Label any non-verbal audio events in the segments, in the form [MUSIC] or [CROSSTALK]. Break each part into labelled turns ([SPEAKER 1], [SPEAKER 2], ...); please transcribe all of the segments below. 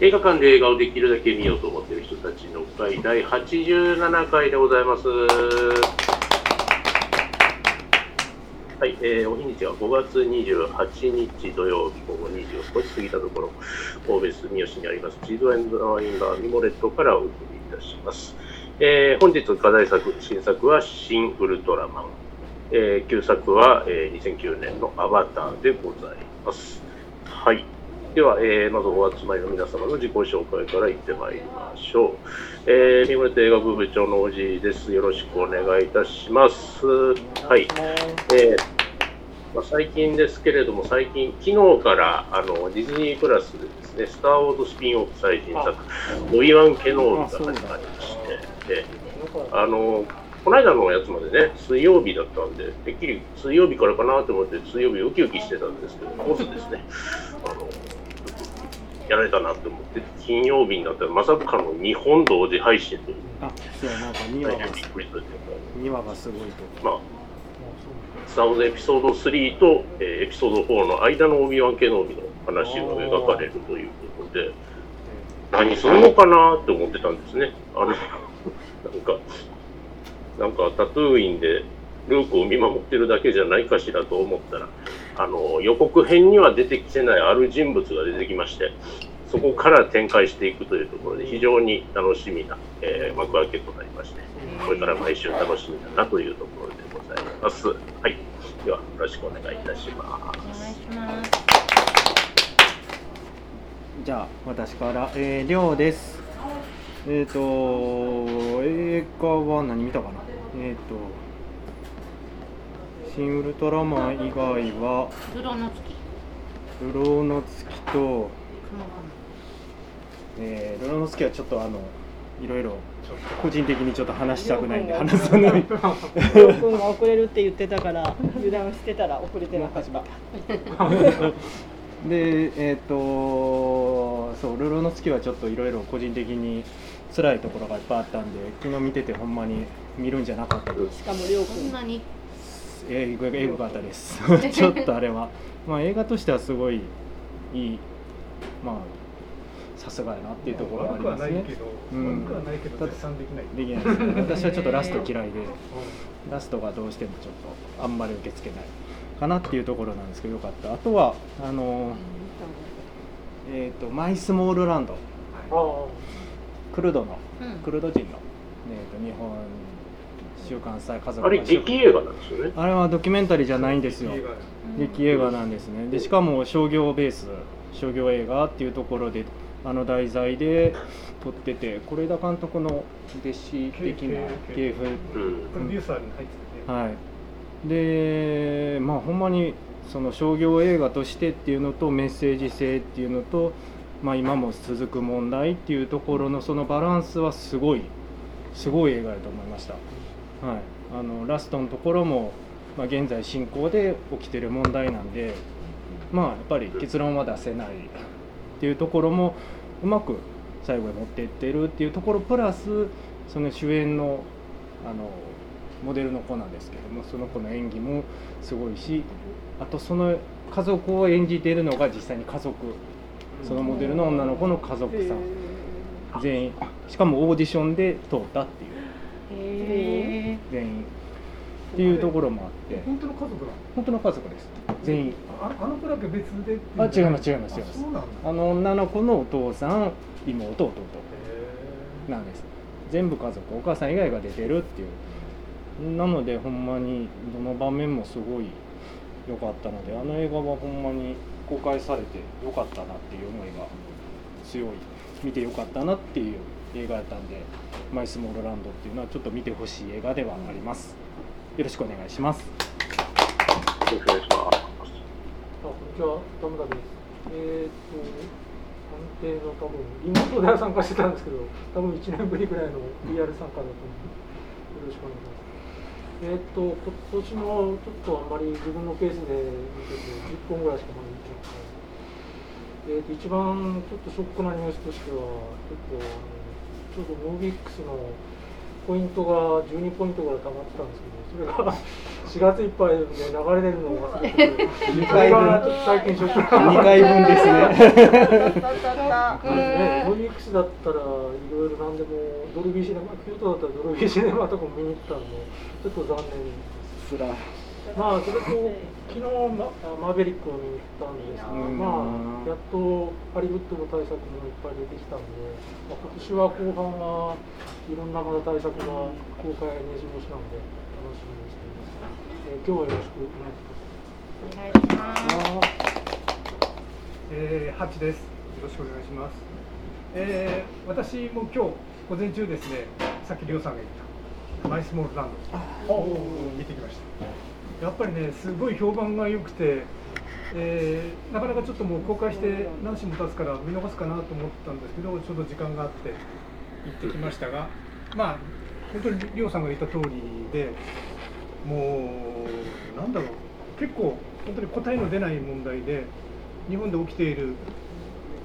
[SPEAKER 1] 映画館で映画をできるだけ見ようと思っている人たちの会第87回でございます。はい、えー、お日にちは5月28日土曜日午後2時を少し過ぎたところ、神戸住吉にありますチーズワインドワインバーミモレットからお送りいたします。えー、本日課題作、新作は新ウルトラマン。えー、旧作は、えー、2009年のアバターでございます。はい。では、えー、まずお集まりの皆様の自己紹介から言ってまいりましょう。えー、三森映画部部長のおじいです。よろしくお願いいたします。はい。えーまあ、最近ですけれども、最近、昨日からあのディズニープラスでですね、スター・ウォーズスピンオフ最新作、オビワン・ケノールが始まりまして、であのこの間のやつまでね、水曜日だったんで、てっきり水曜日からかなと思って、水曜日ウキウキしてたんですけど、コースですね、あのやられたなと思って、金曜日になったらまさかの2本同時配信という、
[SPEAKER 2] あ、そうやなんか2話が。
[SPEAKER 1] びっくりした。というか、
[SPEAKER 2] 2話がすごいと。
[SPEAKER 1] まあ、スター・ウォーズエピソード3と、えーエピソード4の間のオビワン・ケノービの話が描かれるということで、何するのかなって思ってたんですね。あの、なんか、なんかタトゥーインでルークを見守ってるだけじゃないかしらと思ったら、あの、予告編には出てきてないある人物が出てきまして、そこから展開していくというところで非常に楽しみな、えー幕開けとなりまして、これから毎週楽しみだなというところでございます。はい。では、よろしくお願いいたしま
[SPEAKER 3] お
[SPEAKER 1] す。
[SPEAKER 3] 願いします。
[SPEAKER 2] じゃあ、私から、えー、りょうです。えっ、ー、と、映画は何見たかな？えっ、ー、と、新ウルトラマン以外は、
[SPEAKER 3] プロの月。
[SPEAKER 2] 流浪の月と。えー、流浪の月はちょっとあの、いろいろ個人的にちょっと話したくないんで話さない。
[SPEAKER 4] りょうくんが遅れるって言ってたから油断してたら遅れてなかった。
[SPEAKER 2] でえっ、とそう「ルロの月」はちょっといろいろ個人的に辛いところがいっぱいあったんで昨日見ててほんまに見るんじゃなかったです
[SPEAKER 4] しかもりょうくん
[SPEAKER 3] こんなに？
[SPEAKER 2] 英語英語型です [LAUGHS] ちょっとあれはまあ映画としてはすごいいいまあさすがやなっていうところはありますね。
[SPEAKER 5] 悪くはないけど、
[SPEAKER 2] うん。
[SPEAKER 5] 悪くはないけど絶賛できない。
[SPEAKER 2] できないですね私はちょっとラスト嫌いでラストがどうしてもちょっとあんまり受け付けないかなっていうところなんですけどよかった。あとはあのえっ、とマイスモールランド。クルドの
[SPEAKER 3] うん。
[SPEAKER 2] クルド人の、えー、と日本週刊祭家族
[SPEAKER 1] あれ、
[SPEAKER 2] が
[SPEAKER 1] 劇映画なんですよね？
[SPEAKER 2] あれはドキュメンタリーじゃないんですよ。劇映画なんですね。でしかも商業ベース商業映画っていうところであの題材で撮ってて是枝監督の弟子的な系譜。
[SPEAKER 1] うん。
[SPEAKER 5] プロデューサーに入ってて。ね。
[SPEAKER 2] はい。でまあほんまにその商業映画としてっていうのとメッセージ性っていうのと、まあ、今も続く問題っていうところのそのバランスはすごいすごい映画だと思いました、はい、あのラストのところも、まあ、現在進行で起きてる問題なんでまあやっぱり結論は出せないっていうところもうまく最後に持っていってるっていうところプラスその主演のあのモデルの子なんですけどもその子の演技もすごいしあとその家族を演じているのが実際に家族そのモデルの女の子の家族さん。全員。しかもオーディションで通ったっていう。全員っていうところもあって。
[SPEAKER 5] 本当の家族なの？
[SPEAKER 2] 本当の家族です。全員。
[SPEAKER 5] ああの子だけ別で
[SPEAKER 2] あ違います違います違います。
[SPEAKER 5] あ
[SPEAKER 2] の女の子のお父さん妹弟
[SPEAKER 5] へ
[SPEAKER 2] なんです。全部家族お母さん以外が出てるっていう。なのでほんまにどの場面もすごい良かったのであの映画はほんまに公開されて良かったなっていう思いが強い。見て良かったなっていう映画やったんで「マイスモールランド」っていうのはちょっと見てほしい映画ではありますよろしくお願いします
[SPEAKER 1] よろしくお願いします。
[SPEAKER 6] あ、こんにちは、田村です。えーっと、安定の多分、リモートでは参加してたんですけど、多分1年ぶりぐらいの PR 参加だと思う。よろしくお願いします。えーっと、今年もちょっとあんまり自分のペースで見てて、10本ぐらいしかまだ見てなくて、えーっと、一番ちょっとショックなニュースとしては、結構、あのちょうどムービックスのポイントが12ポイントぐらい溜まってたんですけどそれが4月いっぱいで流れ出るのを忘れててそれがちょっと最近ショック
[SPEAKER 2] 2回分ですね。
[SPEAKER 6] ね、モニックスだったらいろいろ何でもドルビーシネマキュートだったらドルビーシネマとかも見に行ったんでちょっと残念ですまあそれと昨日ママーベリックを見に行ったんですが、
[SPEAKER 2] うん
[SPEAKER 6] まあやっとハリウッドの大作もいっぱい出てきたんで、まあ、今年は後半はいろんなまだ大作が公開目白押しなんで楽しみにしています、えー今日はよろしくお願いします
[SPEAKER 3] お願いします。
[SPEAKER 5] えー、ハチです。よろしくお願いします。えー、私も今日午前中ですね、さっきりょうさんが言ったマイスモールランドを見てきました。やっぱりね、すごい評判が良くて、えーなかなかちょっともう公開して何週も経つから見逃すかなと思ったんですけど、ちょうど時間があって行ってきましたが、まあ本当にりょうさんが言った通りで、もうなんだろう、結構本当に答えの出ない問題で。日本で起きている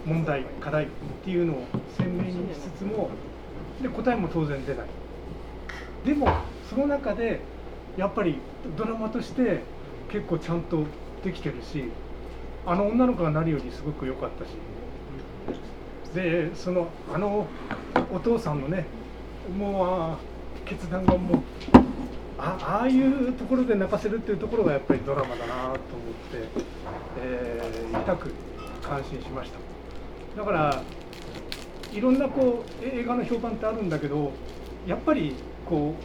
[SPEAKER 5] 問題課題っていうのを鮮明にしつつもで答えも当然出ないでもその中でやっぱりドラマとして結構ちゃんとできてるしあの女の子がなるよりすごく良かったし。でそのあのお父さんのねもう決断がもうあああいうところで泣かせるっていうところがやっぱりドラマだなと思って、えー痛く感心しました。だからいろんなこう映画の評判ってあるんだけどやっぱりこう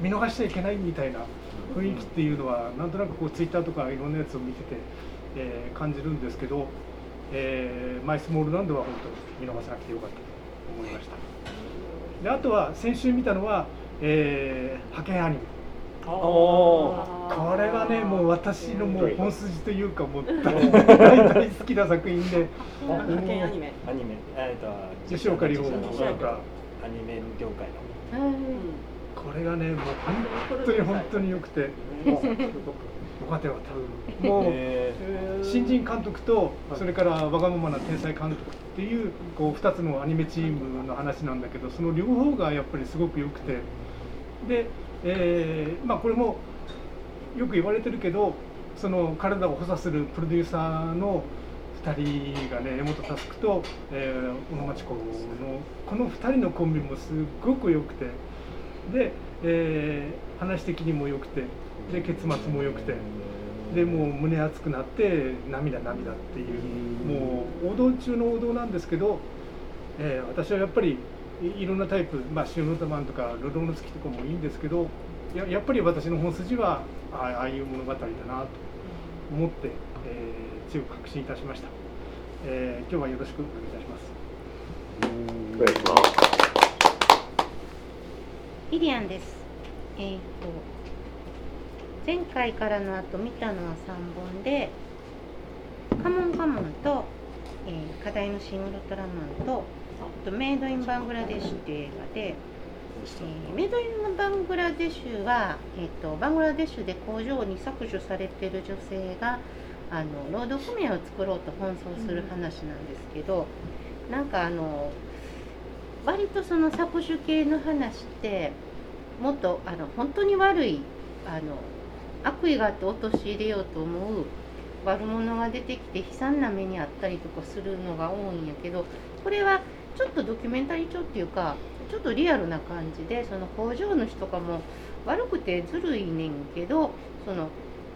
[SPEAKER 5] 見逃しちゃいけないみたいな雰囲気っていうのはなんとなくこうツイッターとかいろんなやつを見てて、えー感じるんですけど、えーマイスモールランドは本当に見逃さなくてよかったと思いました。であとは先週見たのは、えー派遣アニメ。
[SPEAKER 2] お
[SPEAKER 5] これがねもう私のもう本筋というかもう大 [LAUGHS] 大大好きな作品で。
[SPEAKER 4] 派遣アニメ。
[SPEAKER 7] アニメ、えっと、
[SPEAKER 5] 吉岡里帆の
[SPEAKER 7] 吉岡
[SPEAKER 5] なんか
[SPEAKER 7] アニメ業界の。
[SPEAKER 5] これがねもう本当に本当に良くてよかったよかったもう
[SPEAKER 7] え
[SPEAKER 5] 新人監督とそれからわがままな天才監督っていうこう2つのアニメチームの話なんだけどその両方がやっぱりすごく良くて。で、えーまあこれもよく言われてるけどその体を補佐するプロデューサーの2人がね江本佑と、えー小野町子のこの2人のコンビもすっごく良くてで、えー話的にも良くてで結末も良くてでもう胸熱くなって涙涙っていうもう王道中の王道なんですけど、えー私はやっぱりいろんなタイプ、まあ、塩の玉とか流浪の月とかもいいんですけどややっぱり私の本筋はああああいう物語だなと思って、えー強く確信いたしました、えー今日はよろしくお願いいたします
[SPEAKER 1] お願いします。
[SPEAKER 3] リリアンです。えっ、と前回からの後見たのは3本で「カモンカモンと」えー課題のシン・ウルトラマン」とと「メイド・イン・バングラデシュ」っていう映画で、えーメイド・イン・バングラデシュは、えー、とバングラデシュで工場に搾取されてる女性があの労働組合を作ろうと奔走する話なんですけど、なんかあの割とその搾取系の話ってもっとあの本当に悪いあの悪意があって陥れようと思う悪者が出てきて悲惨な目にあったりとかするのが多いんやけどこれはちょっとドキュメンタリー調っていうかちょっとリアルな感じでその工場の人とかも悪くてずるいねんけどその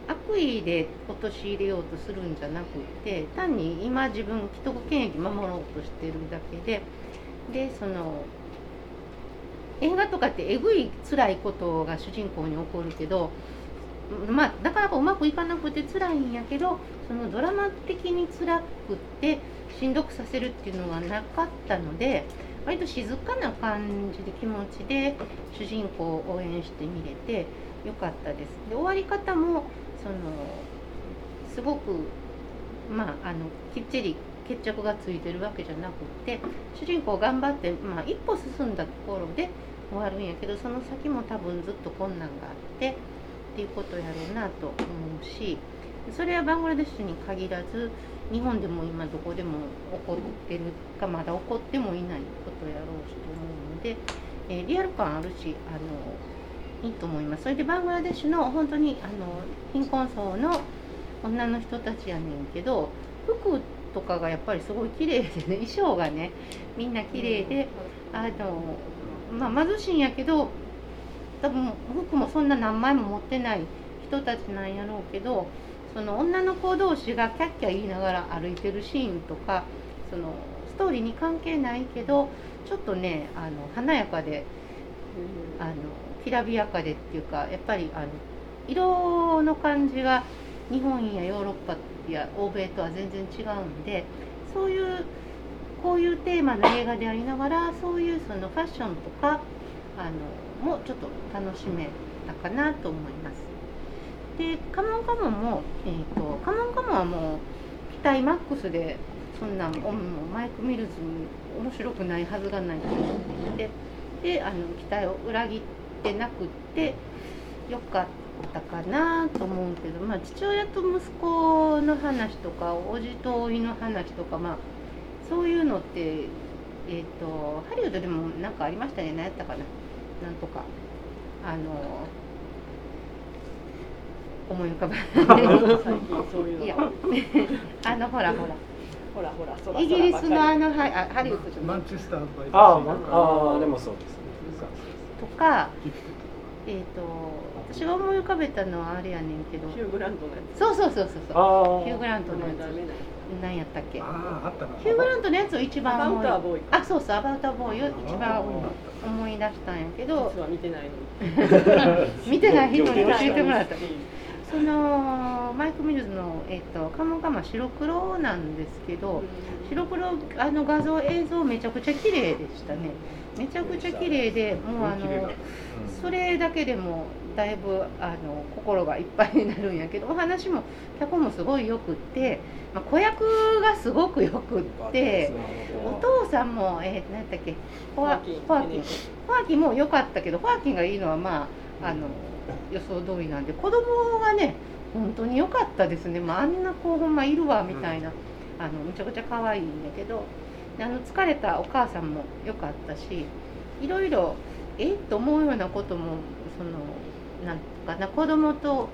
[SPEAKER 3] 悪意で陥れようとするんじゃなくって単に今自分既得権益守ろうとしてるだけででその映画とかってえぐい辛いことが主人公に起こるけどまあなかなかうまくいかなくて辛いんやけどそのドラマ的に辛くってしんどくさせるっていうのがなかったので割と静かな感じで気持ちで主人公を応援して見れてよかったです。で終わり方もそのすごくまああのきっちり決着がついてるわけじゃなくって主人公頑張って、まあ、一歩進んだところで終わるんやけどその先も多分ずっと困難があってっていうことやろうなと思うしそれはバングラデシュに限らず日本でも今どこでも起こってるかまだ起こってもいないことやろうしと思うので、えーリアル感あるしあのいいと思います。それでバングラデシュの本当にあの貧困層の女の人たちやねんけど服とかがやっぱりすごい綺麗でね [LAUGHS] 衣装がねみんな綺麗であの、まあ、貧しいんやけど多分服もそんな何枚も持ってない人たちなんやろうけどその女の子同士がキャッキャ言いながら歩いてるシーンとかそのストーリーに関係ないけどちょっとねあの華やかであのきらびやかでっていうかやっぱりあの色の感じが日本やヨーロッパや欧米とは全然違うんでそういうこういうテーマの映画でありながらそういうそのファッションとかあのもちょっと楽しめたかなと思います。でカモンカモンも、えー、とカモンカモンはもう期待マックスでそんなんおもうマイク・ミルズに面白くないはずがないと思っていてであの期待を裏切ってなくってよかったかなと思うけど、まあ、父親と息子の話とかおじとおいの話とか、まあ、そういうのって、えー、とハリウッドでもなんかありましたね。何やったかな。なんとか。あの思い浮かばない。
[SPEAKER 4] 最近そういうの。
[SPEAKER 3] いや。[LAUGHS] あのほらほら。
[SPEAKER 4] ほらほらそらそ
[SPEAKER 3] イギリスのあのはあハリウッドじゃない。
[SPEAKER 5] マンチェスター
[SPEAKER 6] ああ
[SPEAKER 7] でもそうですね。
[SPEAKER 3] とかえっ、と私が思い浮かべたのはあれやねんけど。
[SPEAKER 4] ヒュー・グラントのやつ。
[SPEAKER 3] そうそうそうそうヒュー・グラントの
[SPEAKER 4] や
[SPEAKER 3] つ。何やったっけ？
[SPEAKER 5] あああったな。
[SPEAKER 3] ヒュー・グラントのやつを一番思い
[SPEAKER 4] アバウターボーイ
[SPEAKER 3] あそうそうアバウターボーイを一番思い出したんやけど。
[SPEAKER 4] 実は見てないのに
[SPEAKER 3] 見てない人に教えてもらった。
[SPEAKER 4] うん
[SPEAKER 3] そのマイク・ミルズの、えっとカモンカモンは白黒なんですけど白黒あの画像映像めちゃくちゃ綺麗でしたね。めちゃくちゃ綺麗でもうあのそれだけでもだいぶあの心がいっぱいになるんやけど [LAUGHS] お話も脚本もすごいよくって、まあ、子役がすごくよくってお父さんも、えー、何やったっけ？ホワホワキンホワキン。も良かったけどホワキンがいいのはまああの予想通りなんで子供がね本当に良かったですね、まあ、あんな子ほんまいるわみたいな、あのめちゃくちゃ可愛いんだけど。であの疲れたお母さんも良かったしいろいろえっと思うようなこともそのなんとかな子供と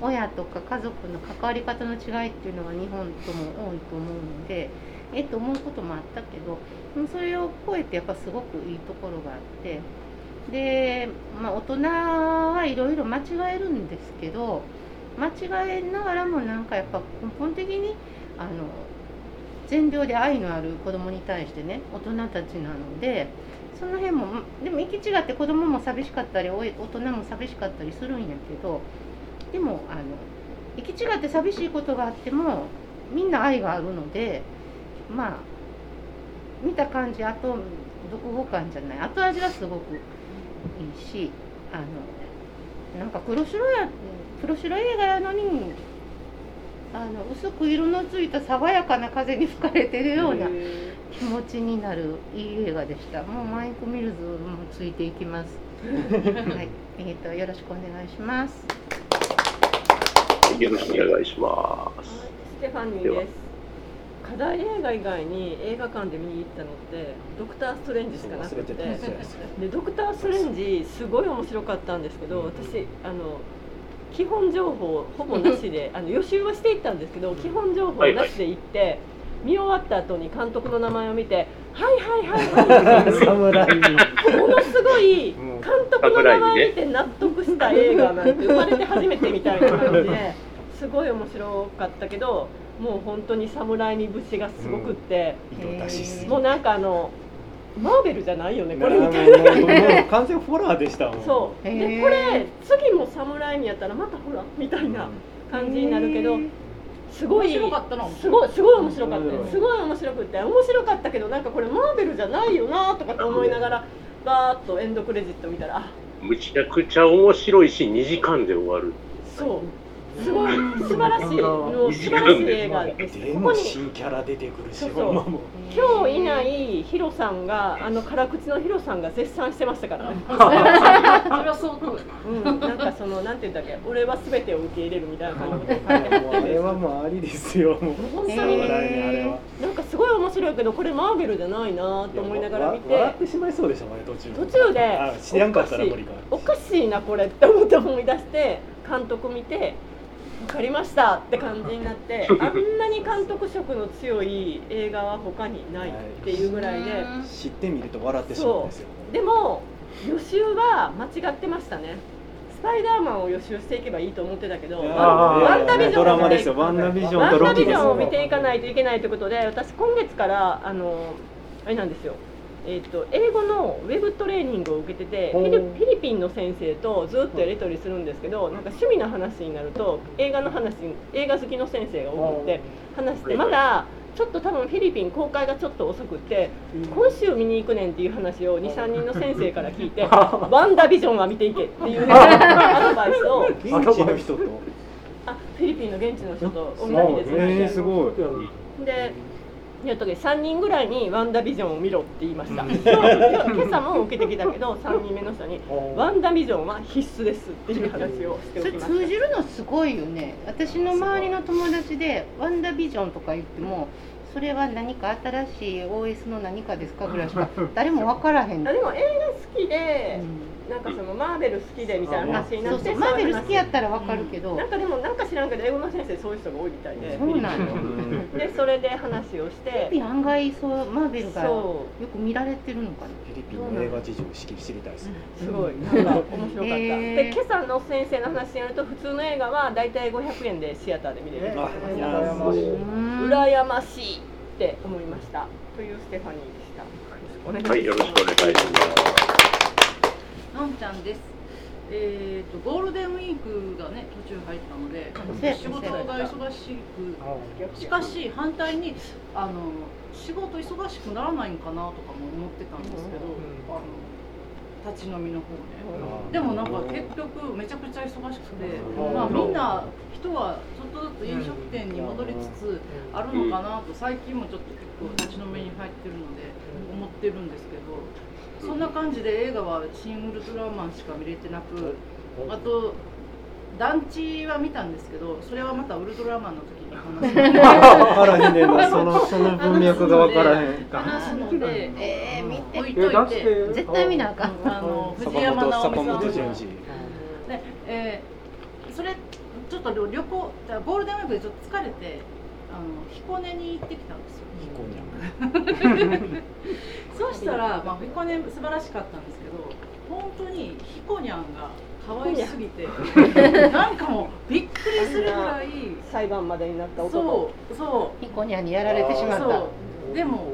[SPEAKER 3] 親とか家族の関わり方の違いっていうのは日本とも多いと思うのでえっと思うこともあったけどそれを超えてやっぱすごくいいところがあってで、まあ、大人はいろいろ間違えるんですけど間違えながらもなんかやっぱ根本的にあの善良で愛のある子供に対してね大人たちなのでその辺もでも行き違って子供も寂しかったり大人も寂しかったりするんやけどでもあの行き違って寂しいことがあってもみんな愛があるのでまあ見た感じあと読後感じゃない。後味がすごくいいしあのなんか黒白や黒白映画やのにあの薄く色のついた爽やかな風に吹かれてるような気持ちになるいい映画でした。もうマイク・ミルズもついていきます。[LAUGHS] はい、えっ、とよろしくお願いします。
[SPEAKER 1] よろしくお願いします。
[SPEAKER 4] ステファニーです課題映画以外に映画館で見に行ったのって「ドクター・ストレンジ」しかなくてでドクター・ストレンジすごい面白かったんですけど私あの基本情報ほぼなしで [LAUGHS] あの予習はしていったんですけど基本情報なしで行って、見終わった後に監督の名前を見て「はいはいはいはい」
[SPEAKER 7] 侍に。
[SPEAKER 4] ものすごい監督の名前見て納得した映画なんて生まれて初めてみたいな感じですごい面白かったけどもう本当に侍に節がすごくって、
[SPEAKER 7] 色出しすぎ
[SPEAKER 4] もうなんかあのマーベルじゃないよねこれみたいな。感じ
[SPEAKER 7] もう完全ホラーでしたもん。
[SPEAKER 4] そう。でこれ次も侍にやったらまたほらみたいな感じになるけどすごい
[SPEAKER 8] 面白かったの。
[SPEAKER 4] すごい。すごい面白かった。すごい面白くて面白かったけどなんかこれマーベルじゃないよなとかって思いながらバーッとエンドクレジット見たらあ
[SPEAKER 1] むちゃくちゃ面白いし、2時間で終わる。
[SPEAKER 4] そうすごい素晴らしいの素晴らしい映画です
[SPEAKER 7] でも
[SPEAKER 4] ここに
[SPEAKER 7] 新キャラ出てくるし
[SPEAKER 4] そう [LAUGHS] そう今日いないヒロさんがあの辛口のヒロさんが絶賛してましたからね
[SPEAKER 8] それは相当
[SPEAKER 4] うん、なんかそのなんて言うんだっけ俺は全てを受け入れるみたいな感じで。
[SPEAKER 7] あれはもうありですよ。もう
[SPEAKER 4] 本当に。
[SPEAKER 7] 笑いねあれは。
[SPEAKER 4] なんかすごい面白いけどこれマーベルじゃないなと思いながら見て。
[SPEAKER 7] わ笑ってしまいそうでしたもんね途中
[SPEAKER 4] 途中で
[SPEAKER 7] あ知らんかったら無理か。
[SPEAKER 4] おかしいなこれって思って思い出して監督見て分かりましたって感じになって [LAUGHS] あんなに監督色の強い映画は他にないっていうぐらいで
[SPEAKER 7] 知ってみると笑ってしまうんですよ。
[SPEAKER 4] でも予習は間違ってましたね。スパイダーマンを予習していけばいいと思ってたけどワンダービジョン
[SPEAKER 7] ドラマですよ。ワンダービジョン
[SPEAKER 4] ワンダー
[SPEAKER 7] とロキです
[SPEAKER 4] ビジョンを見ていかないといけないということで私今月からあのあれなんですよえっと英語のウェブトレーニングを受けててフィリフィリピンの先生とずっとやり取りするんですけどなんか趣味の話になると映画の話映画好きの先生が多くて話してまだちょっと多分フィリピン公開がちょっと遅くって今週見に行くねんっていう話を23人の先生から聞いて [LAUGHS]「ワンダービジョンは見ていけ」っていう [LAUGHS] アドバイスを。
[SPEAKER 7] 現地の人と。
[SPEAKER 4] あフィリピンの現地の人と同じです
[SPEAKER 7] えー、すごい。
[SPEAKER 4] で言う時3人ぐらいに「ワンダービジョンを見ろ」って言いました。今朝も受けてきたけど [LAUGHS] 3人目の人に「ワンダービジョンは必須です」っていう話をしておきました。
[SPEAKER 3] 通じるのすごいよね。私の周りの友達で「ワンダービジョン」とか言ってもそれは何か新しい OS の何かですかぐらいしか [LAUGHS] 誰も分からへん。
[SPEAKER 4] あでも映画好きで、なんかそのマーベル好きでみたいな話になって
[SPEAKER 3] マーベル好きやったら分かるけど、
[SPEAKER 4] なんかでもなんか知らんけど英語の先生そういう人が多いみたいで。
[SPEAKER 3] そうなんよ
[SPEAKER 4] でそれで話をして。
[SPEAKER 3] フィリピン案外そうマーベルがよ
[SPEAKER 4] そ
[SPEAKER 3] く見られてるのかな。
[SPEAKER 7] フィリピンの映画事情を知りたいですね。
[SPEAKER 4] すごい。なんか面白かった、
[SPEAKER 3] へー。
[SPEAKER 4] で今朝の先生の話によると普通の映画はだいたい500円でシアターで見れる。って言ってました
[SPEAKER 7] あ
[SPEAKER 6] 羨ましい。
[SPEAKER 3] うん
[SPEAKER 4] 羨ましいって思いました。というステファニーでした。お願いします
[SPEAKER 1] はい、よろしくお願いします。
[SPEAKER 8] のんちゃんです。えー、とゴールデンウィークがね途中入ったので仕事が忙しくしかし反対にあの仕事忙しくならないんかなとかも思ってたんですけど、あの立ち飲みの方ね。でもなんか結局めちゃくちゃ忙しくて、まあ、みんな人はちょっとずつ飲食店に戻りつつあるのかなと最近もちょっと結構立ち飲みに入ってるので思ってるんですけどそんな感じで映画は「シン・ウルトラマン」しか見れてなくあと団地は見たんですけどそれはまたウルトラマンの時に話す。ので
[SPEAKER 7] 分からへんねんな。その [LAUGHS] その文脈が分からへん
[SPEAKER 8] 話すので
[SPEAKER 3] えー、見て
[SPEAKER 8] 置いといて
[SPEAKER 3] 絶対見なあかん。
[SPEAKER 8] あの藤
[SPEAKER 7] 坂
[SPEAKER 8] 山直美さん。で、えーそれちょっと旅行じゃあゴールデンウィークでちょっと疲れてあの彦根に行ってきたんですよ。
[SPEAKER 7] 彦根。[LAUGHS]
[SPEAKER 8] そうしたら、まあ、彦根素晴らしかったんですけど本当にひこにゃんが可愛すぎて [LAUGHS] なんかもうびっくりするぐらい
[SPEAKER 4] 裁判までになった男
[SPEAKER 8] そうそう。
[SPEAKER 3] ヒコニャンにやられてしまった。
[SPEAKER 8] そう。でも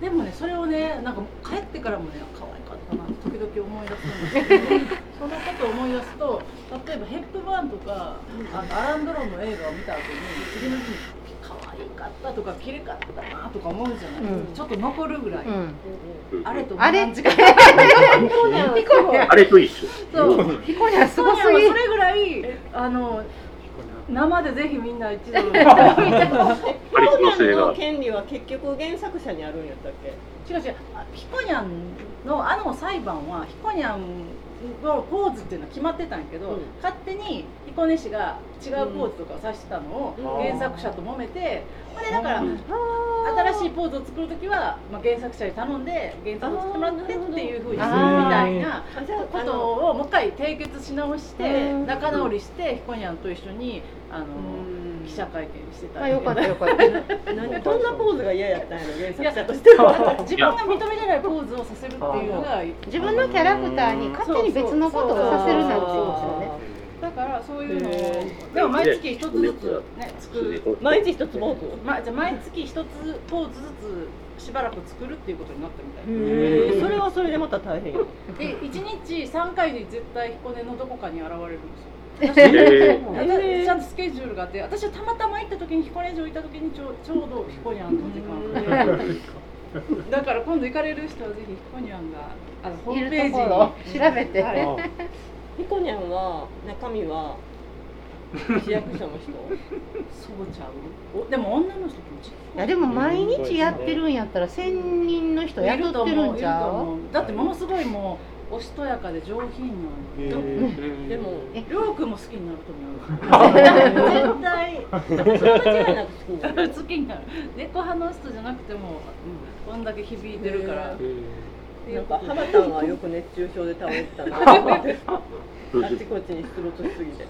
[SPEAKER 8] でもねそれをねなんか帰ってからもね可時々思い出すんですけどそのことを思い出すと例えばヘップバーンとかあのアラン・ドロンの映画を見た後に次の日に可愛かったとか綺麗かったなとか思うじゃない、
[SPEAKER 3] うん。
[SPEAKER 8] ちょっと残るぐらい、
[SPEAKER 3] うん。
[SPEAKER 8] あれと
[SPEAKER 3] あれ
[SPEAKER 8] 同じぐらい
[SPEAKER 3] ヒコニャン。
[SPEAKER 1] あれと一緒。
[SPEAKER 8] そう。
[SPEAKER 3] ヒコニャンす
[SPEAKER 8] ソ
[SPEAKER 3] ごすぎ。
[SPEAKER 8] それぐらいあの生でぜひみんな一度見て
[SPEAKER 1] あれ
[SPEAKER 4] コニ
[SPEAKER 1] のせいが
[SPEAKER 4] ャンの。権利は結局原作者にあるんやったっけ？
[SPEAKER 8] 違う違う。あヒコニャンのあの裁判はヒコニャンのポーズっていうのは決まってたんやけど、
[SPEAKER 4] うん。
[SPEAKER 8] 勝手に彦根市が違うポーズとかを指してたのを
[SPEAKER 4] うん。
[SPEAKER 8] 原作者と揉めて、ほんでだから、
[SPEAKER 4] うん。
[SPEAKER 8] 新しいポーズを作る時は、まあ、原作者に頼んで原作を作ってもらってっていうふうにするみたいなことをもう一回締結し直して
[SPEAKER 3] うん。
[SPEAKER 8] 仲直りしてヒコニャンと一緒にあの
[SPEAKER 4] うん
[SPEAKER 8] 記者会見してた。
[SPEAKER 3] あよかったよかった。[LAUGHS]
[SPEAKER 4] 何どんなポーズが嫌やったんやろ原作者としては。
[SPEAKER 8] 自分が認めれないポーズをさせるっていうのが
[SPEAKER 3] 自分のキャラクターに勝手に別のことをさせるなんて言うんですよね。
[SPEAKER 8] だからそういうのでも毎月一つずつね作る。
[SPEAKER 4] 毎日一つポーズ
[SPEAKER 8] まあじゃあ毎月一つポーズずつしばらく作るっていうことになったみたい
[SPEAKER 4] それはそれでまた大変よ
[SPEAKER 8] で一日三回で絶対彦根のどこかに現れるんですよ
[SPEAKER 1] えー。
[SPEAKER 8] 私ちゃんとスケジュールがあって私はたまたま行った時に彦根城行った時にちょうちょうど彦根あんの時間でだから今度行かれる人はぜひ彦根あんがあのホー
[SPEAKER 3] い
[SPEAKER 8] ムページに。
[SPEAKER 3] るところ調べて、
[SPEAKER 8] はい。
[SPEAKER 4] ヒコニャンは中身は市役所の人？
[SPEAKER 8] そうちゃう？おでも女の人気持ち
[SPEAKER 3] いやでも毎日やってるんやったら1000人の人
[SPEAKER 8] いると
[SPEAKER 3] 雇ってるんちゃう。
[SPEAKER 8] だってものすごいもうおしとやかで上品なの
[SPEAKER 4] でも
[SPEAKER 3] え。
[SPEAKER 8] りょうくんも好きになると思う絶対。[LAUGHS]
[SPEAKER 4] 間違いなく好き。になる
[SPEAKER 8] 好きになる猫派の人じゃなくても、こんだけ響いてるから、
[SPEAKER 4] なん。か浜田がよく熱中症で倒れてたなあっちこっちに出没しすぎて。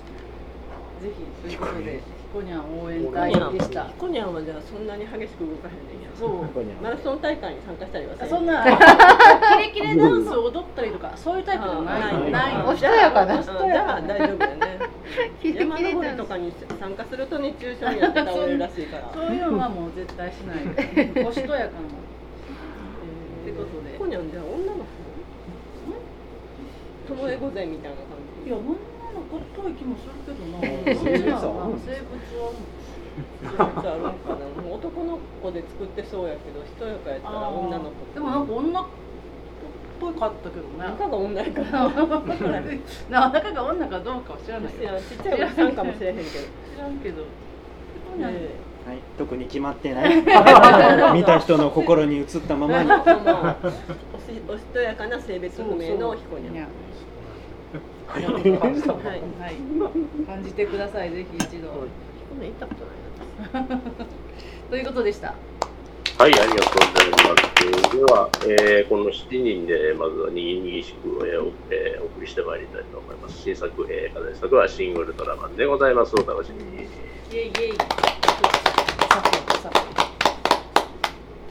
[SPEAKER 8] ぜひということでひこにゃん応援隊でした。
[SPEAKER 4] ヒコニャンはじゃあそんなに激しく動かへんねんや
[SPEAKER 8] そう。[LAUGHS]
[SPEAKER 4] マラソン大会に参加したりは
[SPEAKER 8] そんな。キレキレダンスを踊ったりとかそういうタイプじゃない。ない。
[SPEAKER 3] おしとやかな。
[SPEAKER 4] うんじゃあ大丈夫やね。[LAUGHS]
[SPEAKER 3] キレ
[SPEAKER 4] 山
[SPEAKER 3] キレ
[SPEAKER 4] 登りとかに参加すると熱中症になって倒れるらしいから。
[SPEAKER 8] そういうのはもう絶対しない。[LAUGHS] おしとやかな。ってことで。
[SPEAKER 4] ヒコニャンじゃあ女の子ともえ御前みたいな感じ。
[SPEAKER 8] いや女っぽい気もするけどな。
[SPEAKER 4] 生
[SPEAKER 8] 生物は
[SPEAKER 4] あるんかなもう男の子で作ってそうやけどやかやったら女の子。
[SPEAKER 8] でもなんか女っぽいかったけどね。
[SPEAKER 4] 中が女やから。
[SPEAKER 8] な中が女かどうかは知らない
[SPEAKER 4] ちっちゃいおじさんかもしれへんけど。
[SPEAKER 8] 知らんけど。
[SPEAKER 4] ね
[SPEAKER 7] はい、特に決まってない。[LAUGHS] 見た人の心に映ったままに。
[SPEAKER 4] おしおしとやかな性別不明のヒコニャン
[SPEAKER 8] いや
[SPEAKER 4] はい
[SPEAKER 8] はい感じてくださいぜひ一度
[SPEAKER 4] ヒコニャン行ったことないな
[SPEAKER 8] ということでした
[SPEAKER 1] はい、ありがとうございます。では、えーこの7人で、まずはにぎにぎしく、えーおえーお送りしてまいりたいと思います。新作、えー課題作はシングルトラマンでございます。お楽しみに。
[SPEAKER 8] イエイイエイ